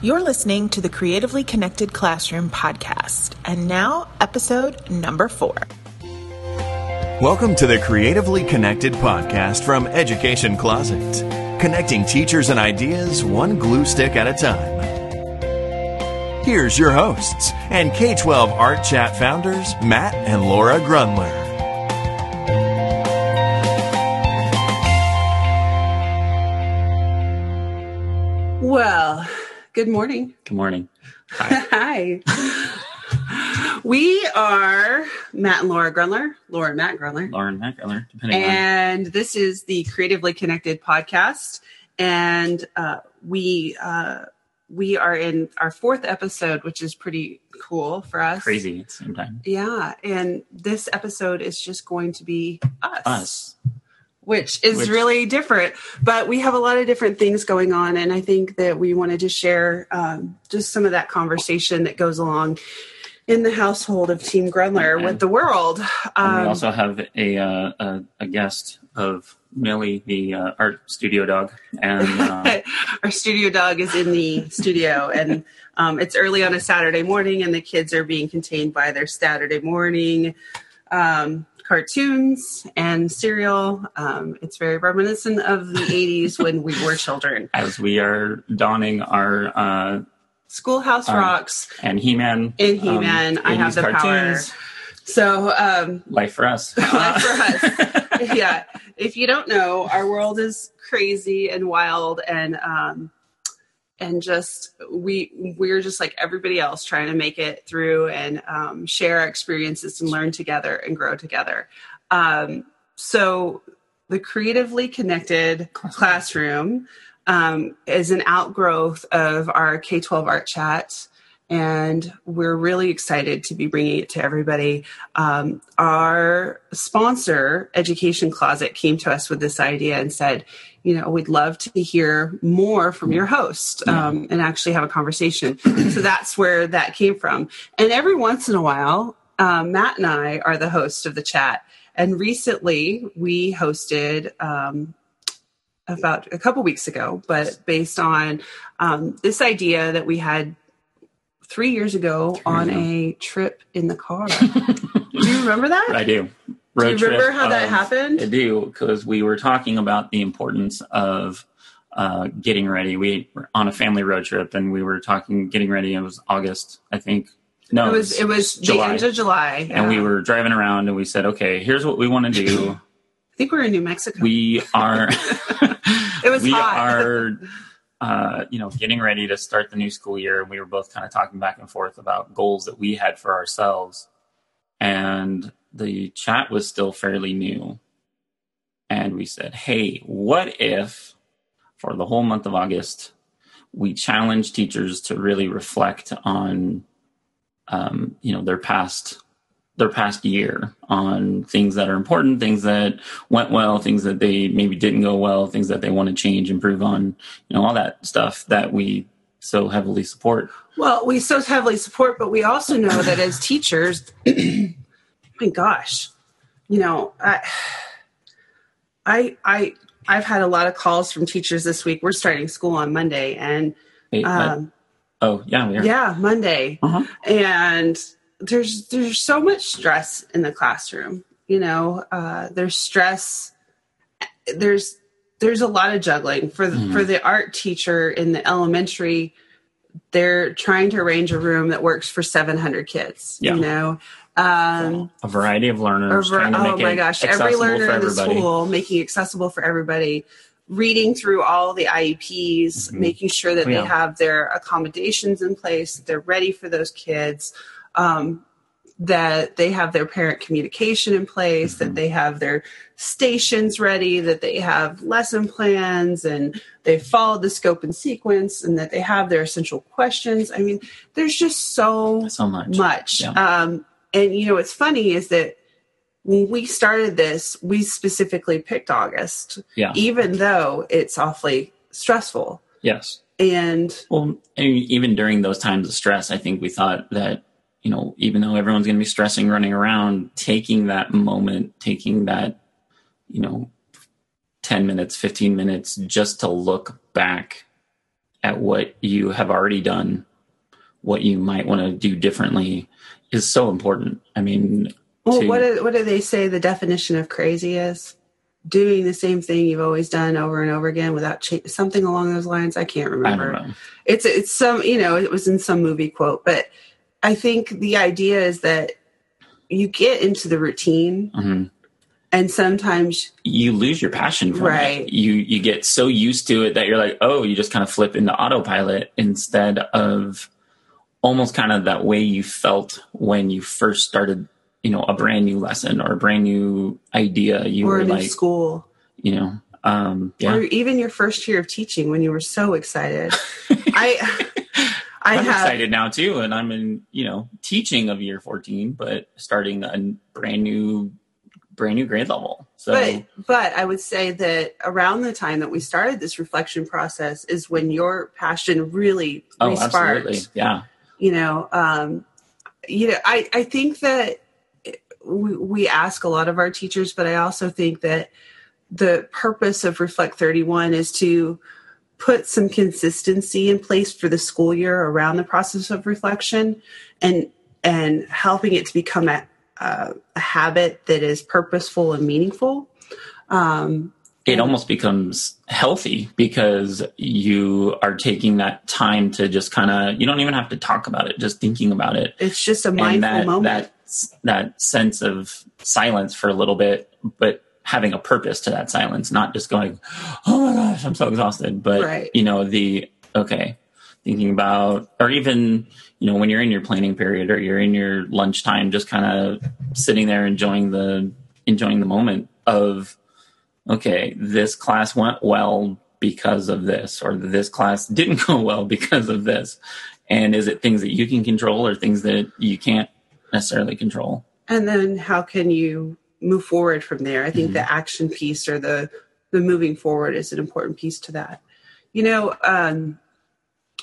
You're listening to the Creatively Connected Classroom podcast, and now episode number four. Welcome to the Creatively Connected podcast from Education Closet, connecting teachers and ideas one glue stick at a time. Here's your hosts and K 12 Art Chat founders, Matt and Laura Grundler. Well, good morning. Good morning. Hi. we are Matt and Laura Grundler, Laura and Matt Grundler. Lauren Mackler, depending on. And this is the Creatively Connected podcast. And uh, we uh, we are in our fourth episode, which is pretty cool for us. crazy at the same time. Yeah. And this episode is just going to be us. Us. Which is Which- really different. But we have a lot of different things going on, and I think that we wanted to share um, just some of that conversation that goes along in the household of Team Grundler with the world. Um, we also have a, uh, a a guest of Millie, the uh, art studio dog, and uh, our studio dog is in the studio, and um, it's early on a Saturday morning, and the kids are being contained by their Saturday morning. Um, cartoons and cereal um, it's very reminiscent of the 80s when we were children as we are donning our uh, schoolhouse Um, rocks and He-Man, In He-Man, I have 80s the power. So, um, Life for us. life for us. yeah. If you don't know, our world is crazy and wild and um and just we we're just like everybody else trying to make it through and um, share our experiences and learn together and grow together. Um, so the creatively connected classroom um, is an outgrowth of our K-12 art chat and we're really excited to be bringing it to everybody. Um, our sponsor, Education Closet, came to us with this idea and said, you know, we'd love to hear more from your host um, and actually have a conversation. so that's where that came from. And every once in a while, um, Matt and I are the host of the chat. And recently we hosted um, about a couple weeks ago, but based on um, this idea that we had three years ago on a trip in the car. Do you remember that? I do. Do you remember how that of- happened? I do because we were talking about the importance of uh, getting ready. We were on a family road trip, and we were talking getting ready. It was August, I think. No, it was it was the end of July, and we were driving around, and we said, "Okay, here's what we want to do. I think we're in New Mexico. we are, it was we hot. are, uh, you know, getting ready to start the new school year. And we were both kind of talking back and forth about goals that we had for ourselves, and the chat was still fairly new. And we said, "Hey, what if for the whole month of August, we challenge teachers to really reflect on, um, you know, their past." their past year on things that are important, things that went well, things that they maybe didn't go well, things that they want to change, improve on, you know, all that stuff that we so heavily support. Well, we so heavily support, but we also know that as teachers, my gosh, you know, I, I, I, I've had a lot of calls from teachers this week. We're starting school on Monday, and Wait, um, oh, yeah, we are. yeah, Monday, Uh-huh. and there's there's so much stress in the classroom. You know, uh, there's stress. There's there's a lot of juggling for the, Mhm. for the art teacher in the elementary. They're trying to arrange a room that works for 700 kids. Yeah. You know, um, A variety of learners. to oh my it gosh, every learner in the school, making accessible for everybody, reading through all the IEPs, Mhm. making sure that Oh, yeah. they have their accommodations in place, that they're ready for those kids, um, that they have their parent communication in place, that Mhm. they have their stations ready, that they have lesson plans and they've followed the scope and sequence, and that they have their essential questions. I mean, there's just so So much. much. Yeah. Um, and you know, what's funny is that when we started this, we specifically picked August, Yeah. even though it's awfully stressful. Yes. And Well, even during those times of stress, I think we thought that, you know, even though everyone's going to be stressing, running around, taking that moment, taking that, you know, 10 minutes, 15 minutes just to look back at what you have already done, what you might want to do differently is so important. I mean, Well, to- what do, what do they say the definition of crazy is? Doing the same thing you've always done over and over again without cha- something along those lines. I can't I remember. know. It's it's some you know it was in some movie quote, but I think the idea is that you get into the routine, Mhm. and sometimes You lose your passion from Right. it. You you get so used to it that you're like, oh, you just kind of flip into autopilot instead of almost kind of that way you felt when you first started, you know, a brand new lesson or a brand new idea. You or were in like, school, you know, um, yeah. or even your first year of teaching when you were so excited. I I I'm have excited now too, and I'm in, you know, teaching of year 14, but starting a brand new, brand new grade level. So but but I would say that around the time that we started this reflection process is when your passion really oh, absolutely, yeah, You know, um, you know, I I think that we, we ask a lot of our teachers, but I also think that the purpose of Reflect 31 is to put some consistency in place for the school year around the process of reflection and and helping it to become a, a habit that is purposeful and meaningful. Um, it mm-hmm. almost becomes healthy because you are taking that time to just kind of, you don't even have to talk about it, just thinking about it, it's just a mindful that moment. that that sense of silence for a little bit, but having a purpose to that silence, not just going, "Oh my gosh, I'm so exhausted," but Right. you know the okay, thinking about, or even you know when you're in your planning period or you're in your lunchtime, just kind of sitting there enjoying the enjoying the moment of okay, this class went well because of this, or this class didn't go well because of this. And is it things that you can control or things that you can't necessarily control? and then how can you move forward from there i think the action piece or the the moving forward is an important piece to that you know um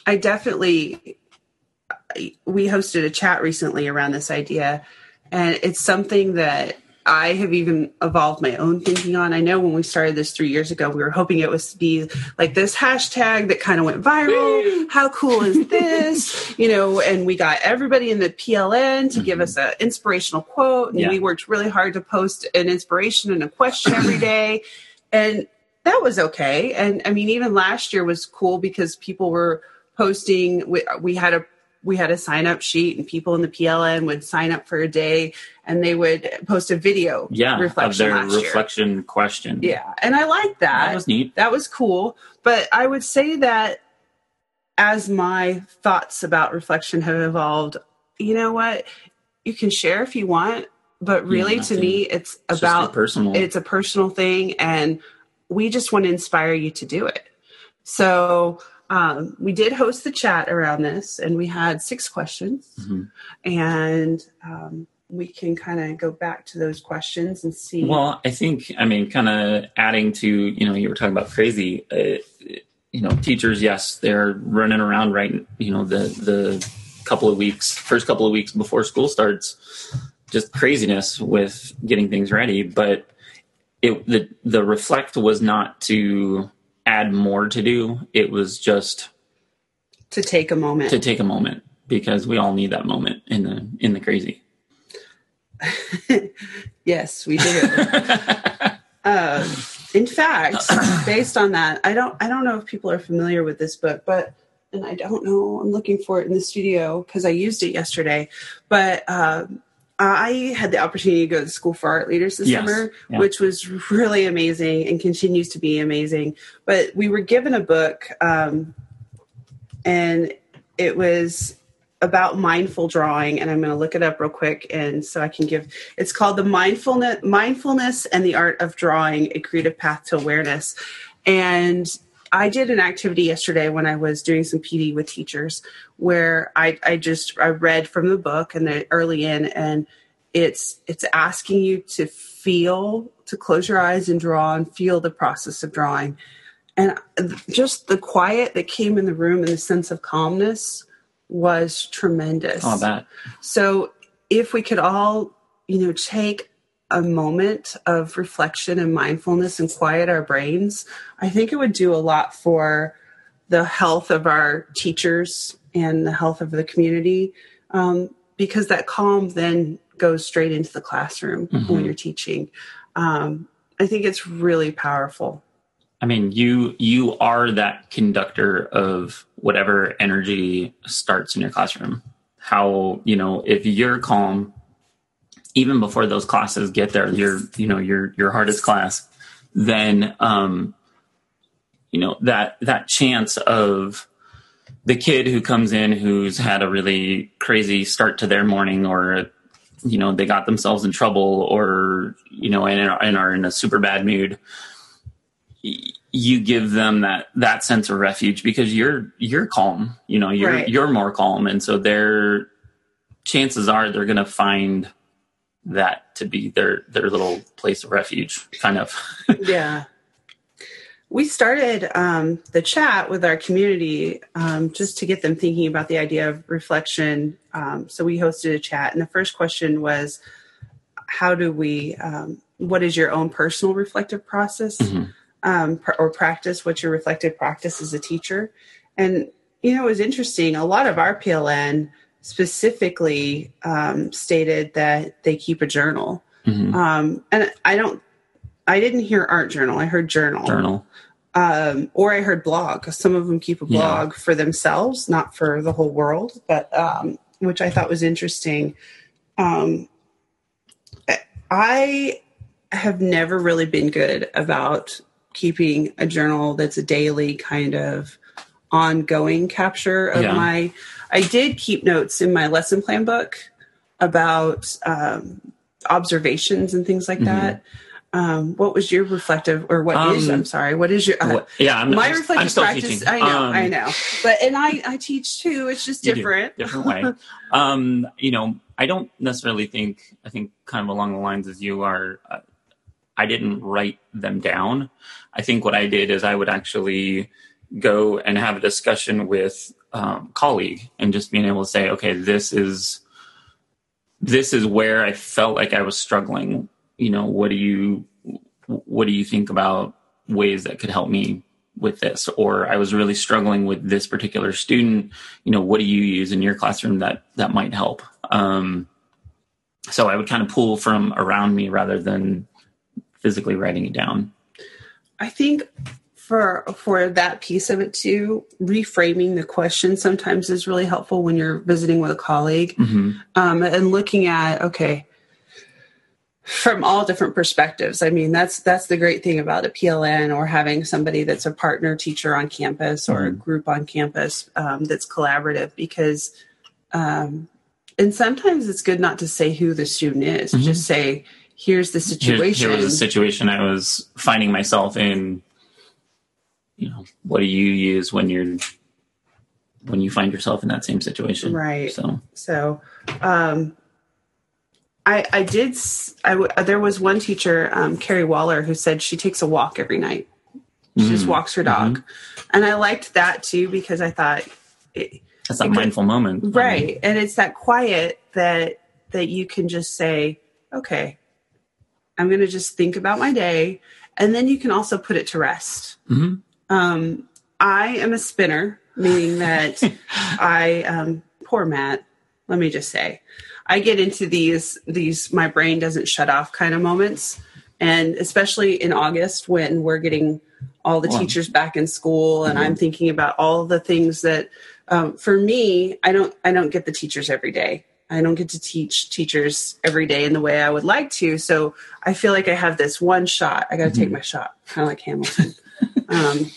i definitely we hosted a chat recently around this idea and it's something that i have even evolved my own thinking on. I know when we started this three years ago we were hoping it was to be like this hashtag that kind of went viral. How cool is this? You know and we got everybody in the pln to give mm-hmm. us an inspirational quote and Yeah. we worked really hard to post an inspiration and a question every day. And that was okay. And i mean even last year was cool because people were posting we, we had a we had a sign up sheet and people in the pln would sign up for a day and they would post a video Yeah, of their last year reflection question. yeah and i like that that was neat. that was cool but i would say that as my thoughts about reflection have evolved you know what you can share if you want but really to to. me it's, It's about personal. it's a personal thing and we just want to inspire you to do it so um, we did host the chat around this and we had six questions Mhm. and um, we can kind of go back to those questions and see Well, I think, I mean, kind of adding to, you know, you were talking about crazy, uh, you know, teachers, yes, they're running around right, you know, the, the couple of weeks, first couple of weeks before school starts, just craziness with getting things ready. But it, the, the reflect was not to add more to do. It was just to take a moment to take a moment because we all need that moment in the, in the crazy. yes we do Um, in fact, based on that, I don't I don't know if people are familiar with this book, but and I don't know. I'm looking for it in the studio because I used it yesterday. But um, I had the opportunity to go to School for Art Leaders this Yes. summer, Yeah. which was really amazing and continues to be amazing. But we were given a book, um, and it was about mindful drawing and i'm going to look it up real quick and so i can give it's called the mindfulness mindfulness and the art of drawing a creative path to awareness and i did an activity yesterday when i was doing some pd with teachers where i i just i read from the book and the early in and it's it's asking you to feel to close your eyes and draw and feel the process of drawing and just the quiet that came in the room and the sense of calmness was tremendous All that. so if we could all, you know, take a moment of reflection and mindfulness and quiet our brains, I think it would do a lot for the health of our teachers and the health of the community um, because that calm then goes straight into the classroom Mhm. when you're teaching um, i think it's really powerful I mean, you you are that conductor of whatever energy starts in your classroom. How you know if you're calm, even before those classes get there, your you know your your hardest class, then um, you know that that chance of the kid who comes in who's had a really crazy start to their morning or you know they got themselves in trouble or you know and, are- and are in a super bad mood you give them that that sense of refuge because you're you're calm you know you're Right. you're more calm and so their chances are they're going to find that to be their their little place of refuge kind of. Yeah. We started um, the chat with our community um, just to get them thinking about the idea of reflection. Um, so we hosted a chat and the first question was how do we um, what is your own personal reflective process? Mhm. um, pr- or practice what's your reflective practice as a teacher? And you know it was interesting a lot of our pln specifically um, stated that they keep a journal Mhm. um, and I don't, I didn't hear art journal. I heard journal, journal um, or I heard blog. Some of them keep a Yeah. blog for themselves, not for the whole world, but um, which I thought was interesting. Um, I have never really been good about keeping a journal that's a daily kind of ongoing capture of Yeah. my. I did keep notes in my lesson plan book about um, observations and things like Mhm. that. Um, what was your reflective, or what is? Um, I'm sorry. What is your? Uh, What- yeah i'm, my I'm, reflective I'm still practice. teaching I know, Um, I know, but and I I teach too. It's just You do. different. different way um you know i don't necessarily think i think kind of along the lines as you are uh, i didn't write them down i think what i did is i would actually go and have a discussion with um, colleague and just being able to say okay this is this is where i felt like i was struggling. You know what do you what do you think about ways that could help me with this? Or i was really struggling with this particular student. You know what do you use in your classroom that that might help? Um so i would kind of pull from around me rather than physically writing it down. I think for for that piece of it too, reframing the question sometimes is really helpful when you're visiting with a colleague hmm um, and looking at okay from all different perspectives. I mean, that's that's the great thing about a PLN or having somebody that's a partner teacher on campus or a group on campus um, that's collaborative because. Um, and sometimes it's good not to say who the student is. Mhm. Just say, "Here's the here, situation." here was a situation i was finding myself in you know what do you use when you're when you find yourself in that same situation Right. so So, um, I I did. I w- there was one teacher, um, Carrie Waller, who said she takes a walk every night. She just Mhm. walks her dog, and I liked that too because I thought, it, that's that It could- mindful moment right, and it's that quiet that that you can just say, okay, I'm going to just think about my day, and then you can also put it to rest. Mhm. Um, I am a spinner, meaning that I um, poor Matt. Let me just say, I get into these these my brain doesn't shut off kind of moments, and especially in August when we're getting all the Wow. teachers back in school, and I'm thinking about all the things that um, for me, I don't I don't get the teachers every day. I don't get to teach teachers every day in the way I would like to. So I feel like I have this one shot. I got to take my shot, kind of like Hamilton. um,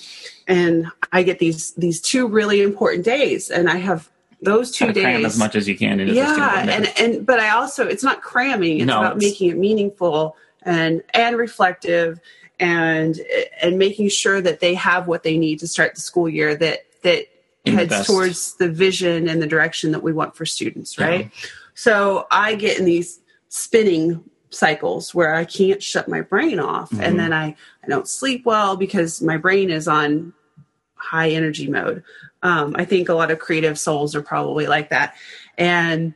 and I get these these two really important days, and I have those two to cram days. as much as you can into yeah, and and but I also it's not cramming. It's No, about it's- making it meaningful and and reflective, and and making sure that they have what they need to start the school year that that heads towards the vision and the direction that we want for students. Yeah. Right. So I get in these spinning cycles where I can't shut my brain off, Mhm. and then I I don't sleep well because my brain is on high energy mode. Um, I think a lot of creative souls are probably like that. And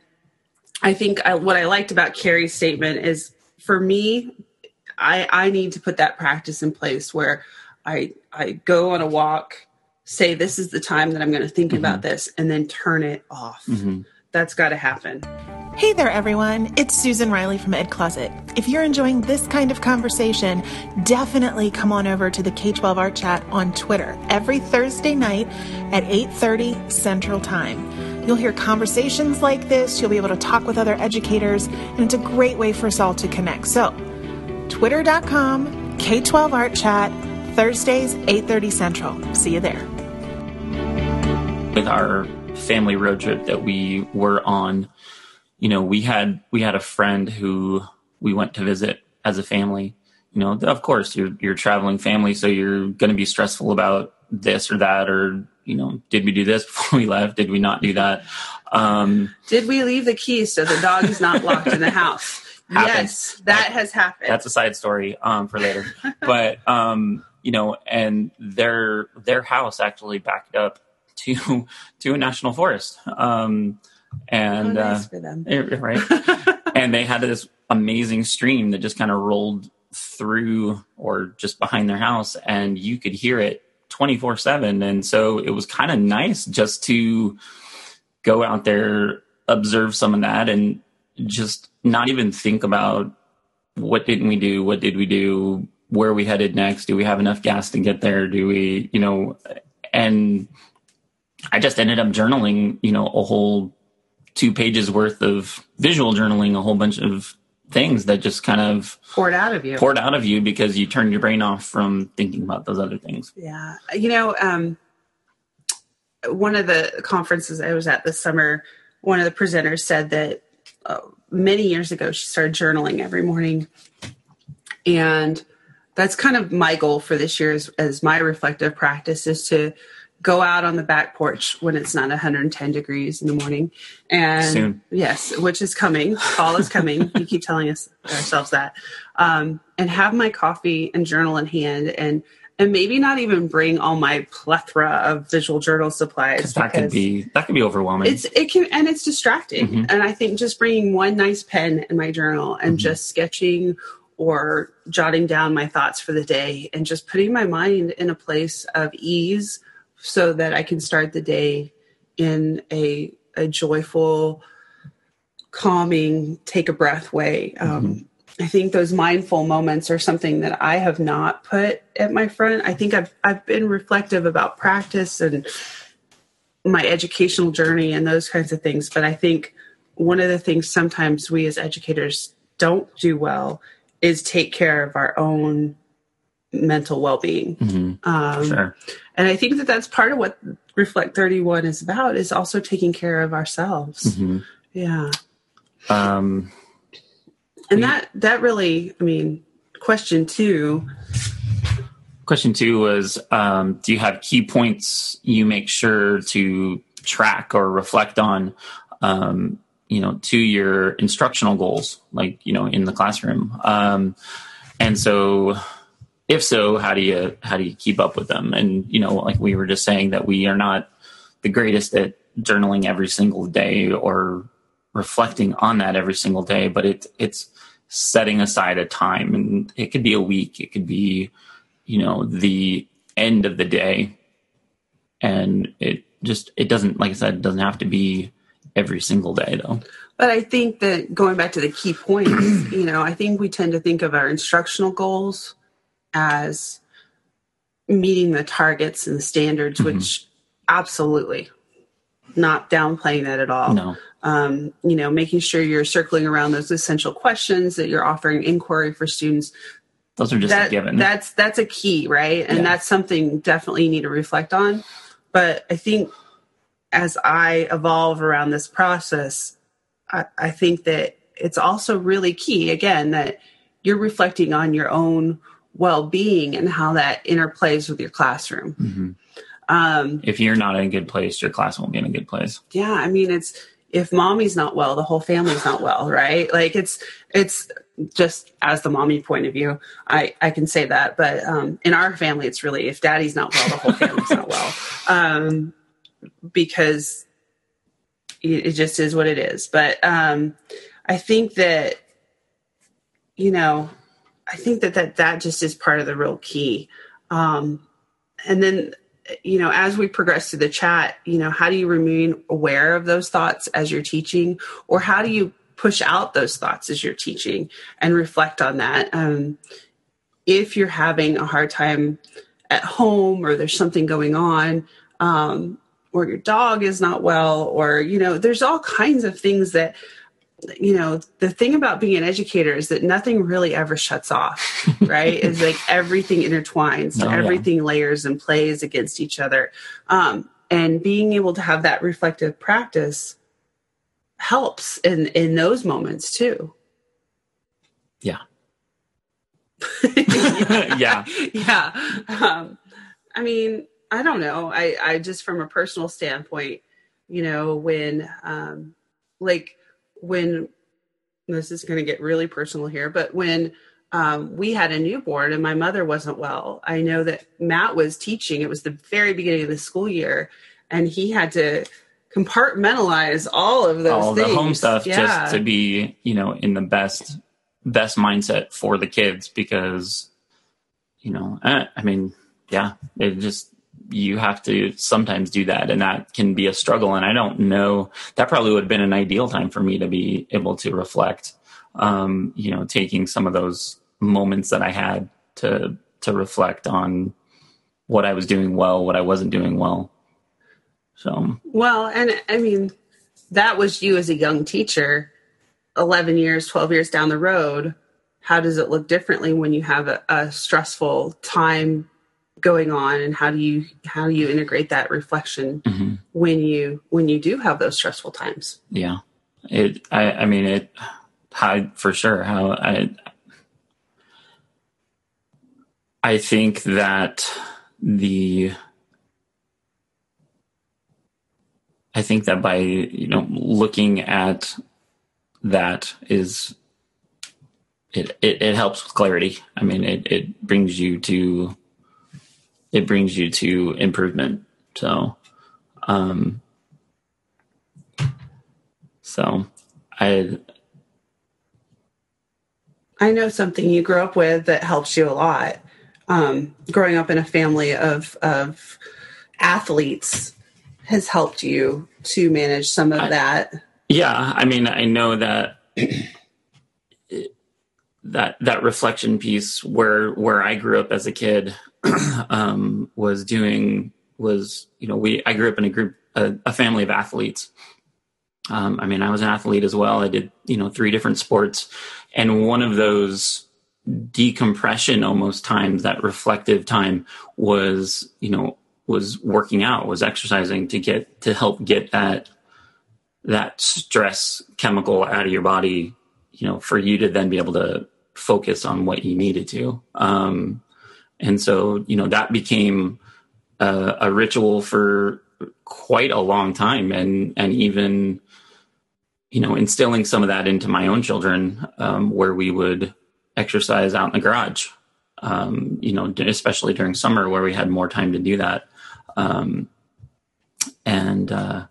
I think I, what I liked about Carrie's statement is for me, I, I need to put that practice in place where I, I go on a walk say this is the time that I'm going to think Mhm. about this and then turn it off. hmm That's got to happen. Hey there, everyone. It's Susan Riley from Ed Closet. If you're enjoying this kind of conversation, definitely come on over to the K12 Art Chat on Twitter every Thursday night at 8:30 Central Time. You'll hear conversations like this, you'll be able to talk with other educators, and it's a great way for us all to connect. So, twitter.com K12 Art Chat, Thursdays 8:30 Central. See you there. with our family road trip that we were on you know we had we had a friend who we went to visit as a family you know of course you're you're traveling family so you're going to be stressful about this or that or you know did we do this before we left did we not do that um Did we leave the keys so the dog is not locked in the house? Happens. Yes, that has happened. that's a side story um for later but um you know and their their house actually backed up to to a national forest um and uh nice for them. Eh, right and they had this amazing stream that just kind of rolled through or just behind their house and you could hear it 24 7 and so it was kind of nice just to go out there observe some of that and just not even think about what didn't we do what did we do where are we headed next do we have enough gas to get there do we you know and i just ended up journaling you know a whole two pages worth of visual journaling, a whole bunch of things that just kind of Poured out of you. poured out of you because you turned your brain off from thinking about those other things. Yeah. You know, um, one of the conferences I was at this summer, one of the presenters said that uh, many years ago she started journaling every morning. And that's kind of my goal for this year as, as my reflective practice is to go out on the back porch when it's not 110 degrees in the morning and Soon. yes which is coming fall is coming we keep telling us ourselves that um, and have my coffee and journal in hand and and maybe not even bring all my plethora of visual journal supplies that could be that could be overwhelming. it's it can and it's distracting Mhm. and i think just bringing one nice pen in my journal and Mhm. just sketching or jotting down my thoughts for the day and just putting my mind in a place of ease so that i can start the day in a a joyful calming take a breath way um, i think those mindful moments are something that i have not put at my front i think i've i've been reflective about practice and my educational journey and those kinds of things. But I think one of the things sometimes we as educators don't do well is take care of our own mental well being. Mhm, Um, sure. And I think that that's part of what Reflect 31 is about is also taking care of ourselves. Mhm. Yeah. Um, And We- that, that really, I mean, question two, question two was: um, Do you have key points you make sure to track or reflect on? Um, you know, to your instructional goals, like you know, in the classroom. Um, and so, if so, how do you how do you keep up with them? And you know, like we were just saying that we are not the greatest at journaling every single day or reflecting on that every single day, but it it's setting aside a time, and it could be a week, it could be you know the end of the day. And it just it doesn't like i said it doesn't have to be every single day though. But I think that going back to the key points, you know, I think we tend to think of our instructional goals as meeting the targets and the standards, Mhm. which absolutely not downplaying that at all. no Um, you know, making sure you're circling around those essential questions that you're offering inquiry for students. those are just that, a given That's that's a key, right? And Yeah. that's something definitely you need to reflect on. But I think as I evolve around this process, I, I think that it's also really key again that you're reflecting on your own well-being and how that interplays with your classroom. Mhm. Um, if you're not in a good place your class won't be in a good place yeah, I mean it's if mommy's not well, the whole family's not well, right? Like it's it's just as the mommy point of view, I I can say that, but um, in our family, it's really if daddy's not well, the whole family's not well, um, because it, it just is what it is. But um, I think that you know, I think that that that just is part of the real key, um, and then you know, as we progress through the chat, you know, how do you remain aware of those thoughts as you're teaching, or how do you push out those thoughts as you're teaching and reflect on that? Um, if you're having a hard time at home or there's something going on, um, or your dog is not well, or, you know, there's all kinds of things that you know the thing about being an educator is that nothing really ever shuts off right? Is like everything intertwines oh, everything yeah. layers and plays against each other. Um, and being able to have that reflective practice helps in in those moments too. Yeah yeah. Yeah, yeah. Um, i mean i don't know. I i just from a personal standpoint you know when um like when this is going to get really personal here, but when um, we had a newborn and my mother wasn't well, I know that Matt was teaching. It was the very beginning of the school year, and he had to compartmentalize all of those all things. the home stuff yeah. just to be you know in the best best mindset for the kids because you know eh, I mean yeah it just you have to sometimes do that and that can be a struggle and i don't know that probably would have been an ideal time for me to be able to reflect um, you know taking some of those moments that i had to to reflect on what i was doing well what i wasn't doing well. So. Well and i mean that was you as a young teacher 11 years 12 years down the road. How does it look differently when you have a, a stressful time going on and how do you how do you integrate that reflection mm-hmm. when you when you do have those stressful times yeah it i i mean it how for sure how i i think that the i think that by you know looking at that is it, it, it helps with clarity. I mean, it, it brings you to it brings you to improvement. So, um, so I, I know something you grew up with that helps you a lot. Um, growing up in a family of, of athletes has helped you to manage some of I, that. Yeah. I mean, I know that that, that reflection piece where, where I grew up as a kid, um, was doing was you know we I grew up in a group a, a family of athletes. Um, I mean, I was an athlete as well. I did you know three different sports, and one of those decompression almost times that reflective time was you know was working out was exercising to get to help get that that stress chemical out of your body you know for you to then be able to focus on what you needed to um and so, you know, that became a, a ritual for quite a long time. And, and even, you know, instilling some of that into my own children, um, where we would exercise out in the garage, um, you know, especially during summer where we had more time to do that. Um, and, uh,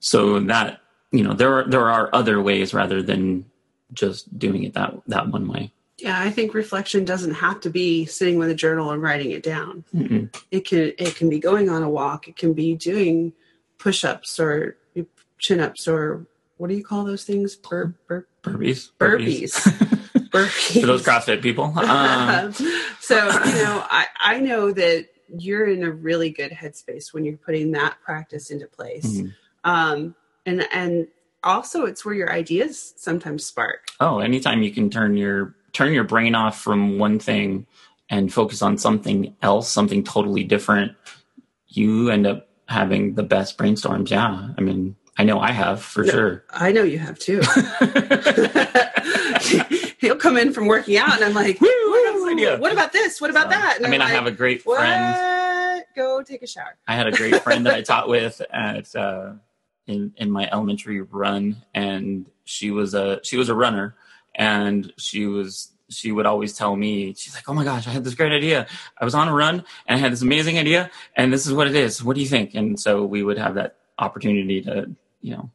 so that, you know, there are, there are other ways rather than just doing it that, that one way. Yeah, I think reflection doesn't have to be sitting with a journal and writing it down. mm It can it can be going on a walk. It can be doing push-ups or chin-ups or what do you call those things? Bur- bur- burpees. Burpees. burpees. For those CrossFit people. Um. so you know, I I know that you're in a really good headspace when you're putting that practice into place. Mm-hmm. Um, and and also it's where your ideas sometimes spark. Oh, anytime you can turn your turn your brain off from one thing and focus on something else, something totally different, you end up having the best brainstorms. Yeah. I mean, I know I have for no, sure. I know you have too. He'll come in from working out and I'm like, what about this? What about so, that? And I mean, like, I have a great friend. What? Go take a shower. I had a great friend that I taught with at, uh, in, in my elementary run and she was a, she was a runner and she was she would always tell me she's like oh my gosh i had this great idea. I was on a run and i had this amazing idea and this is what it is. What do you think? And so we would have that opportunity to you know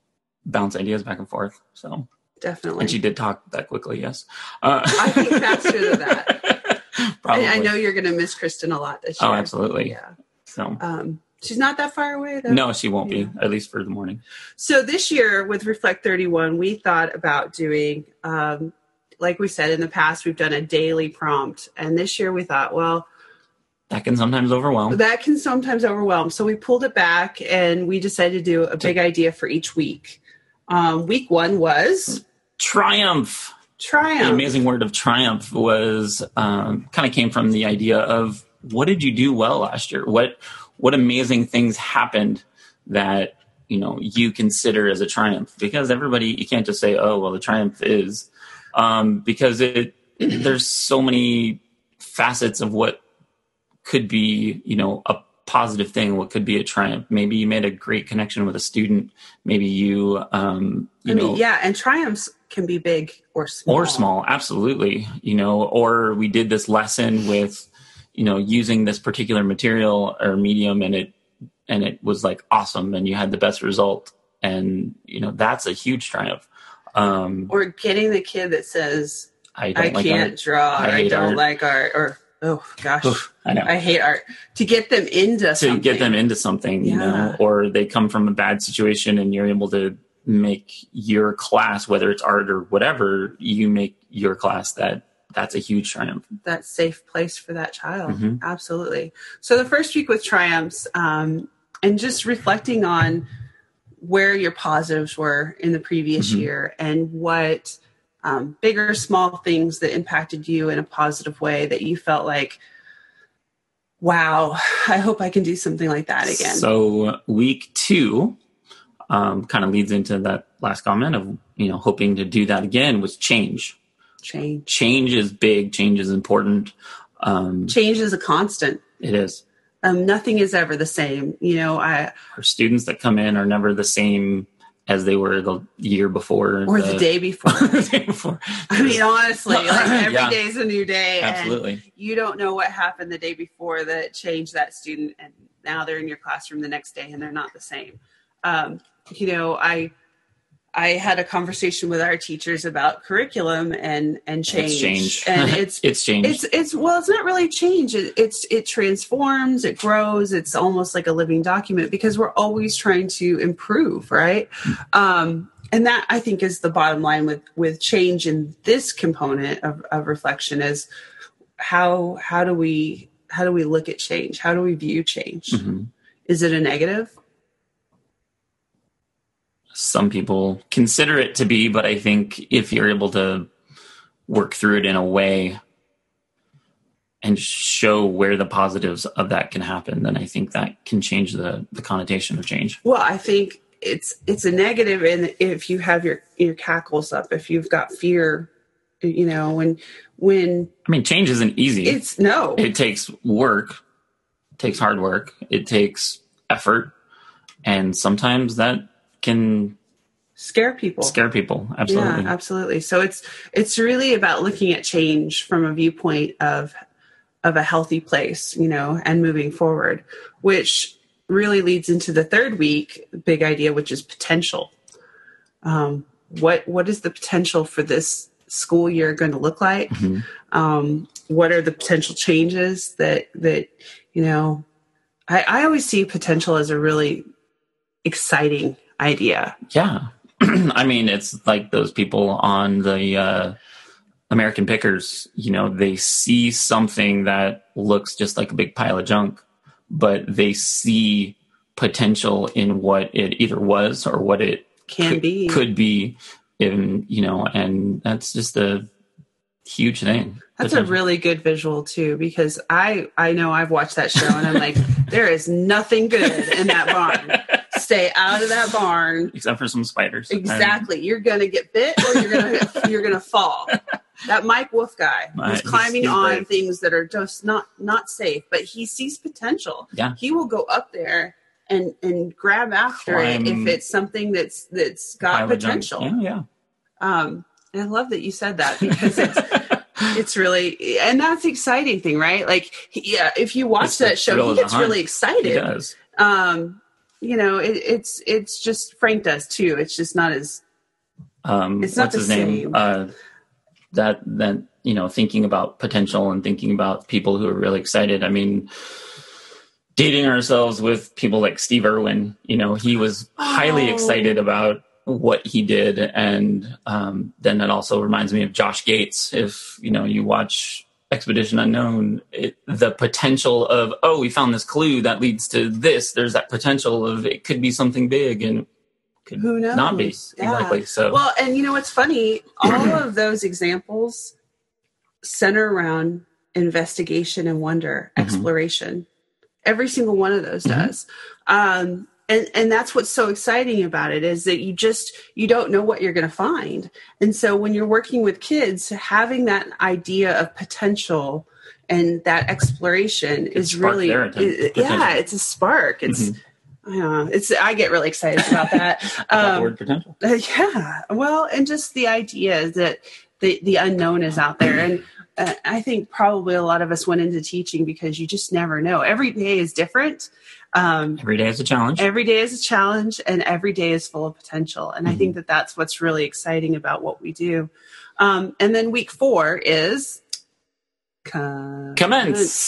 bounce ideas back and forth so. Definitely. And she did talk that quickly yes. Uh, i think faster than that. Probably. I, I know you're going to miss kristen a lot this oh, year. oh absolutely. Yeah. So. Um, she's not that far away though. no, she won't Yeah. be at least for the morning. So this year with Reflect 31, we thought about doing, um, like we said in the past, we've done a daily prompt. And this year we thought, well, That can sometimes overwhelm. that can sometimes overwhelm. So we pulled it back and we decided to do a big idea for each week. Um, week one was Triumph. The triumph. amazing word of triumph was um, kind of came from the idea of what did you do well last year? What what amazing things happened that you know you consider as a triumph? Because everybody you can't just say, oh well, the triumph is um, because it there's so many facets of what could be you know a positive thing what could be a triumph maybe you made a great connection with a student maybe you um you I mean, know yeah, and triumphs can be big or small. or small absolutely you know or we did this lesson with you know using this particular material or medium and it and it was like awesome and you had the best result and you know that's a huge triumph um Or getting the kid that says, i don't I like can't art. draw, I I don't art. like art, or oh gosh, Oof, i know I hate art. To get them into to something. get them into something you know or they come from a bad situation and you're able to make your class whether it's art or whatever you make your class that that's a huge triumph that safe place for that child. Mhm. Absolutely. So the first week with triumphs, um, and just reflecting on where your positives were in the previous Mhm. year and what um, big or small things that impacted you in a positive way that you felt like, wow, I hope I can do something like that again. So week two um, kind of leads into that last comment of you know hoping to do that again was change. Change. Change is big. Change is important. Um, Change is a constant. it is. Um, nothing is ever the same. You know, I Our students that come in are never the same as they were the year before or the day before. the day before. I mean, honestly, like every Yeah. day's a new day. and Absolutely. you don't know what happened the day before that changed that student and now they're in your classroom the next day and they're not the same um, you know i i had a conversation with our teachers about curriculum and and change, It's change. and it's it's changed. it's it's well it's not really change. It, it's it transforms it grows. It's almost like a living document because we're always trying to improve right? Um and that i think is the bottom line with with change in this component of, of reflection is how how do we how do we look at change? How do we view change? Mhm. is it a negative some people consider it to be, but I think if you're able to work through it in a way and show where the positives of that can happen, then I think that can change the, the connotation of change. well i think it's it's a negative and if you have your your cackles up if you've got fear you know when when I mean, change isn't easy. it's no it takes work, it takes hard work, it takes effort, and sometimes that can scare people scare people. Absolutely. Yeah, absolutely. So it's it's really about looking at change from a viewpoint of of a healthy place, you know, and moving forward, which really leads into the third week big idea, which is potential. Um, what what is the potential for this school year going to look like? Mhm. Um, what are the potential changes that that you know? I, I always see potential as a really exciting idea. Yeah. I mean, it's like those people on the uh, American Pickers, you know, they see something that looks just like a big pile of junk, but they see potential in what it either was or what it Can could be could be in, you know, and that's just a huge thing. That's a really good visual too, because I I know I've watched that show and I'm like, there is nothing good in that barn. Stay out of that barn. except for some spiders. Exactly. You're gonna get bit or you're gonna you're gonna fall. That Mike Wolfe guy who's he's- climbing he's on brave. things that are just not not safe, but he sees potential. Yeah. He will go up there and and grab after Climb it if it's something that's that's got potential. Yeah, yeah. Um, and I love that you said that because it's it's really and that's the exciting thing, right? Like, yeah, if you watch It's that show, he gets really He excited. does. Um, you know, it, it's it's just Frank does too. It's just not as um, It's not what's the his name? same. Uh, that that you know, thinking about potential and thinking about people who are really excited. I mean, dating ourselves with people like Steve Irwin. You know, he was highly Oh. excited about what he did, and um, then that also reminds me of Josh Gates. If you know, you watch Expedition Unknown, it, the potential of oh, we found this clue that leads to this. There's that potential of it could be something big, and could Who knows? not be Yeah. exactly. So Well, and you know what's funny? All of those examples center around investigation and wonder, Mhm. exploration. Every single one of those Mhm. does. Um, and and that's what's so exciting about it is that you just you don't know what you're going to find. And so when you're working with kids, having that idea of potential and that exploration is really it- yeah, it's a spark. It's Mhm. I. It's I get really excited about that. Um, word potential. yeah well and just the idea that the the unknown is out there and uh, i think probably a lot of us went into teaching because you just never know every day is different um, Every day is a challenge. every day is a challenge and every day is full of potential and i think that that's what's really exciting about what we do um, and then week four is commence,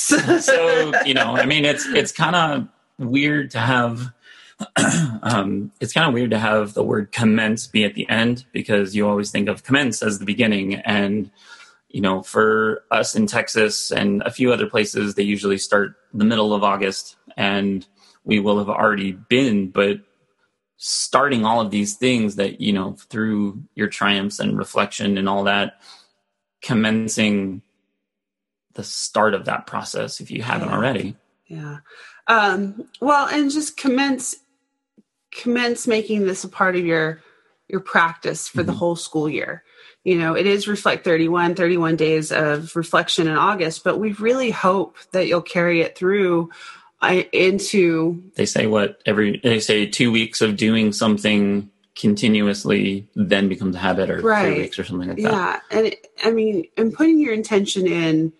commence. so you know, I mean, it's it's kind of weird to have. um, it's kind of weird to have the word commence be at the end because you always think of commence as the beginning, and you know, for us in Texas and a few other places, they usually start the middle of August, and we will have already been, but starting all of these things that you know through your triumphs and reflection and all that commencing the start of that process if you haven't Yeah. already. Yeah. Um, well, and just commence commence making this a part of your your practice for the Mhm. whole school year. You know, it is reflect 31, 31 days of reflection in August, but we really hope that you'll carry it through uh, into They say what every they say two weeks of doing something continuously then becomes a habit or Right. three weeks or something like that. yeah, and it, I mean, and putting your intention in,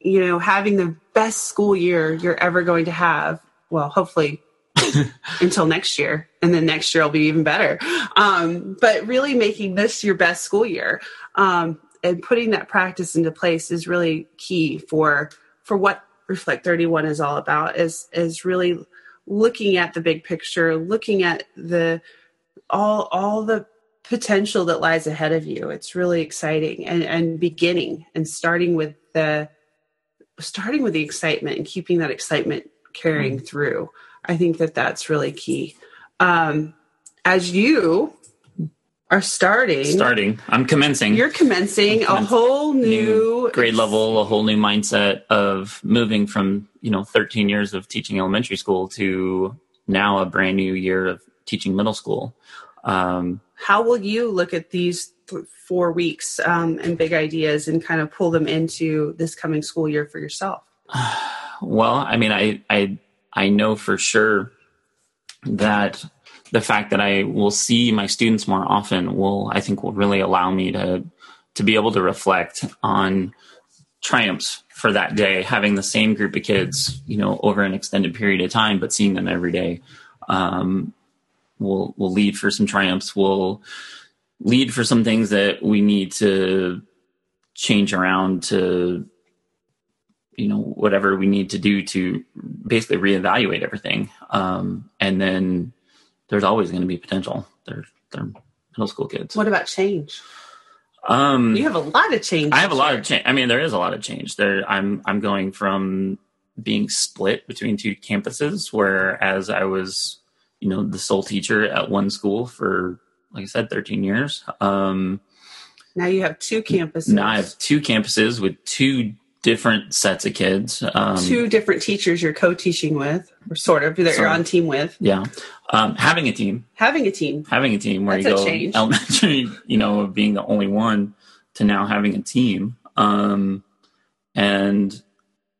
you know, having the best school year you're ever going to have. Well, hopefully until next year, and then next year will be even better. Um, but really making this your best school year um, and putting that practice into place is really key for for what Reflect 31 is all about. Is is really looking at the big picture, looking at the all all the potential that lies ahead of you. It's really exciting and and beginning and starting with the starting with the excitement and keeping that excitement carrying through. I think that that's really key. Um, as you are starting, Starting, I'm commencing you're commencing a Commence- whole new, grade level, a whole new mindset of moving from you know 13 years of teaching elementary school to now a brand new year of teaching middle school. Um, How will you look at these th- four weeks um, and big ideas and kind of pull them into this coming school year for yourself? Well, I mean, I I I know for sure that the fact that I will see my students more often will, I think, will really allow me to to be able to reflect on triumphs for that day, having the same group of kids, you know, over an extended period of time, but seeing them every day, um, will will lead for some triumphs. Will lead for some things that we need to change around to you know whatever we need to do to basically reevaluate everything um, and then there's always going to be potential they're they're middle school kids What about change? um You have a lot of change. i have a lot of change i mean there is a lot of change there i'm i'm going from being split between two campuses whereas i was you know the sole teacher at one school for like i said 13 years um Now you have two campuses. now i have two campuses with two different sets of kids um two different teachers you're co-teaching with, or sort of that you're on team with. yeah um having a team Having a team. having a team where That's you go change. elementary, you know, of being the only one to now having a team, um, and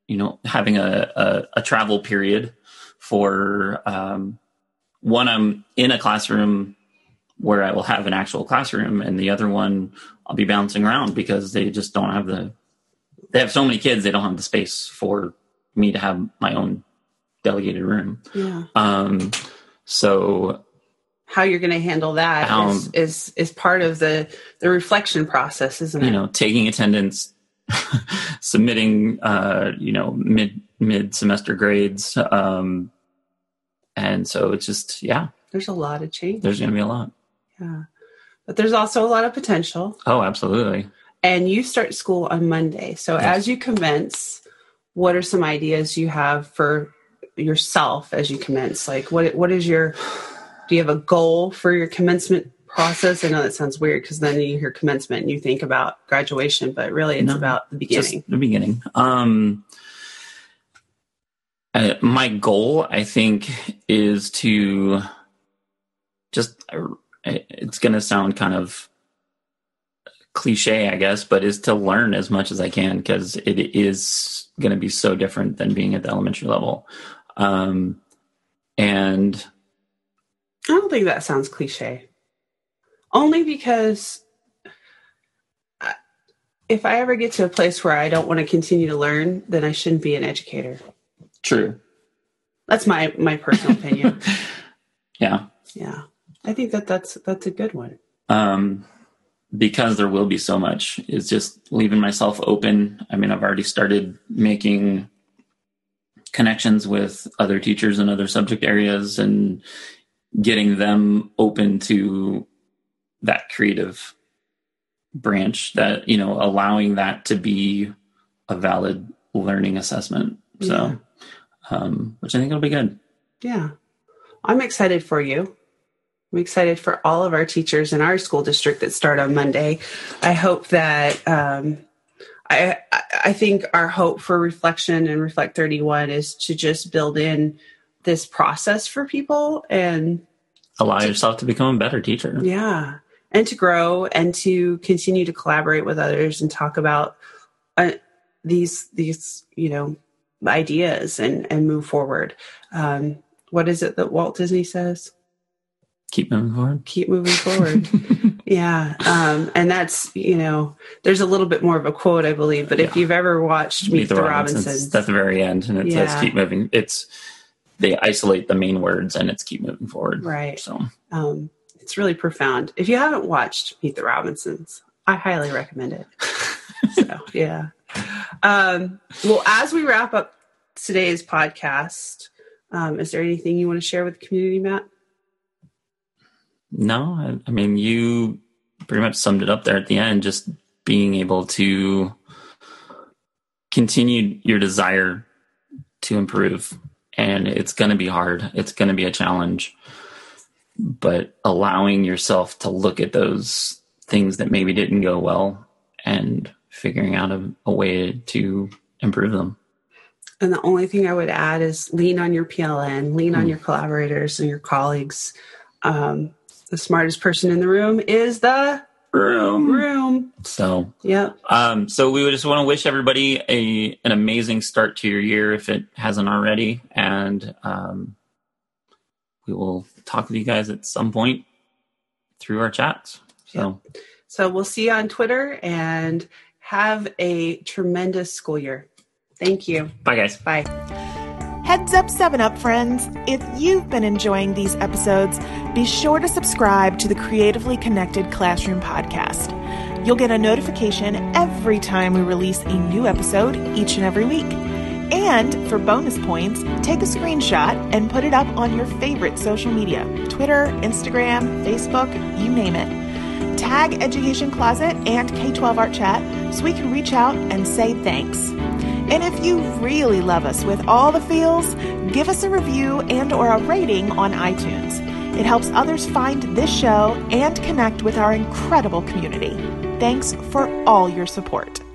you know, having a, a, a travel period for um, one. I'm in a classroom where I will have an actual classroom, and the other one I'll be bouncing around because they just don't have the. They have so many kids, they don't have the space for me to have my own delegated room. Yeah. Um, so How you're going to handle that How- is, is is part of the the reflection process, isn't it? you know taking attendance submitting uh you know mid mid semester grades. Um, and so it's just, yeah, There's a lot of change. there's going to be a lot. yeah. But there's also a lot of potential. Oh, absolutely. And you start school on Monday. So Yes. as you commence, what are some ideas you have for yourself as you commence? Like what what is your do you have a goal for your commencement process? I know that sounds weird because then you hear commencement and you think about graduation, but really it's No, about the beginning. the beginning. Um, uh, my goal, I think, is to just, uh, it's going to sound kind of cliche, I guess, but is to learn as much as I can because it is going to be so different than being at the elementary level. Um, and I don't think that sounds cliche. Only because if I ever get to a place where I don't want to continue to learn, then I shouldn't be an educator. true. That's my my personal opinion. Yeah. Yeah, I think that that's that's a good one. um, because there will be so much is just leaving myself open. I mean, I've already started making connections with other teachers in other subject areas and getting them open to that creative branch that, you know, allowing that to be a valid learning assessment. So, um, which I think will be good. Yeah, I'm excited for you. I'm excited for all of our teachers in our school district that start on Monday. I hope that um, I I- think our hope for reflection and reflect 31 is to just build in this process for people and Allow yourself to become a better teacher. Yeah. And to grow and to continue to collaborate with others and talk about uh, these, these, you know, ideas and, and move forward. Um, what is it that Walt Disney says? Keep moving forward. Keep moving forward. yeah. Um, and that's, you know, there's a little bit more of a quote, I believe, but if you've ever watched Meet, the, Robinsons, It's at the very end, and it Yeah. says keep moving. It's they isolate the main words, and it's keep moving forward. Right. So um, it's really profound. If you haven't watched Meet the Robinsons, I highly recommend it. so yeah. Um, well, as we wrap up today's podcast, um, is there anything you want to share with the community, Matt? No, I, I mean you pretty much summed it up there at the end. Just being able to continue your desire to improve, and it's going to be hard. It's going to be a challenge, but allowing yourself to look at those things that maybe didn't go well and figuring out a, a way to improve them. And the only thing I would add is lean on your PLN, lean on your collaborators and your colleagues. Um, the smartest person in the room is the Room. room. So, yeah um, so we would just want to wish everybody a an amazing start to your year if it hasn't already, and um, we will talk with you guys at some point through our chats. So, So we'll see you on Twitter and have a tremendous school year. Thank you. bye, guys. Bye. Heads up, 7 Up friends. If you've been enjoying these episodes, be sure to subscribe to the Creatively Connected Classroom podcast. You'll get a notification every time we release a new episode each and every week. And for bonus points, take a screenshot and put it up on your favorite social media Twitter, Instagram, Facebook, you name it. Tag Education Closet and K 12 Art Chat so we can reach out and say thanks. And if you really love us with all the feels, give us a review and or a rating on iTunes. It helps others find this show and connect with our incredible community. Thanks for all your support.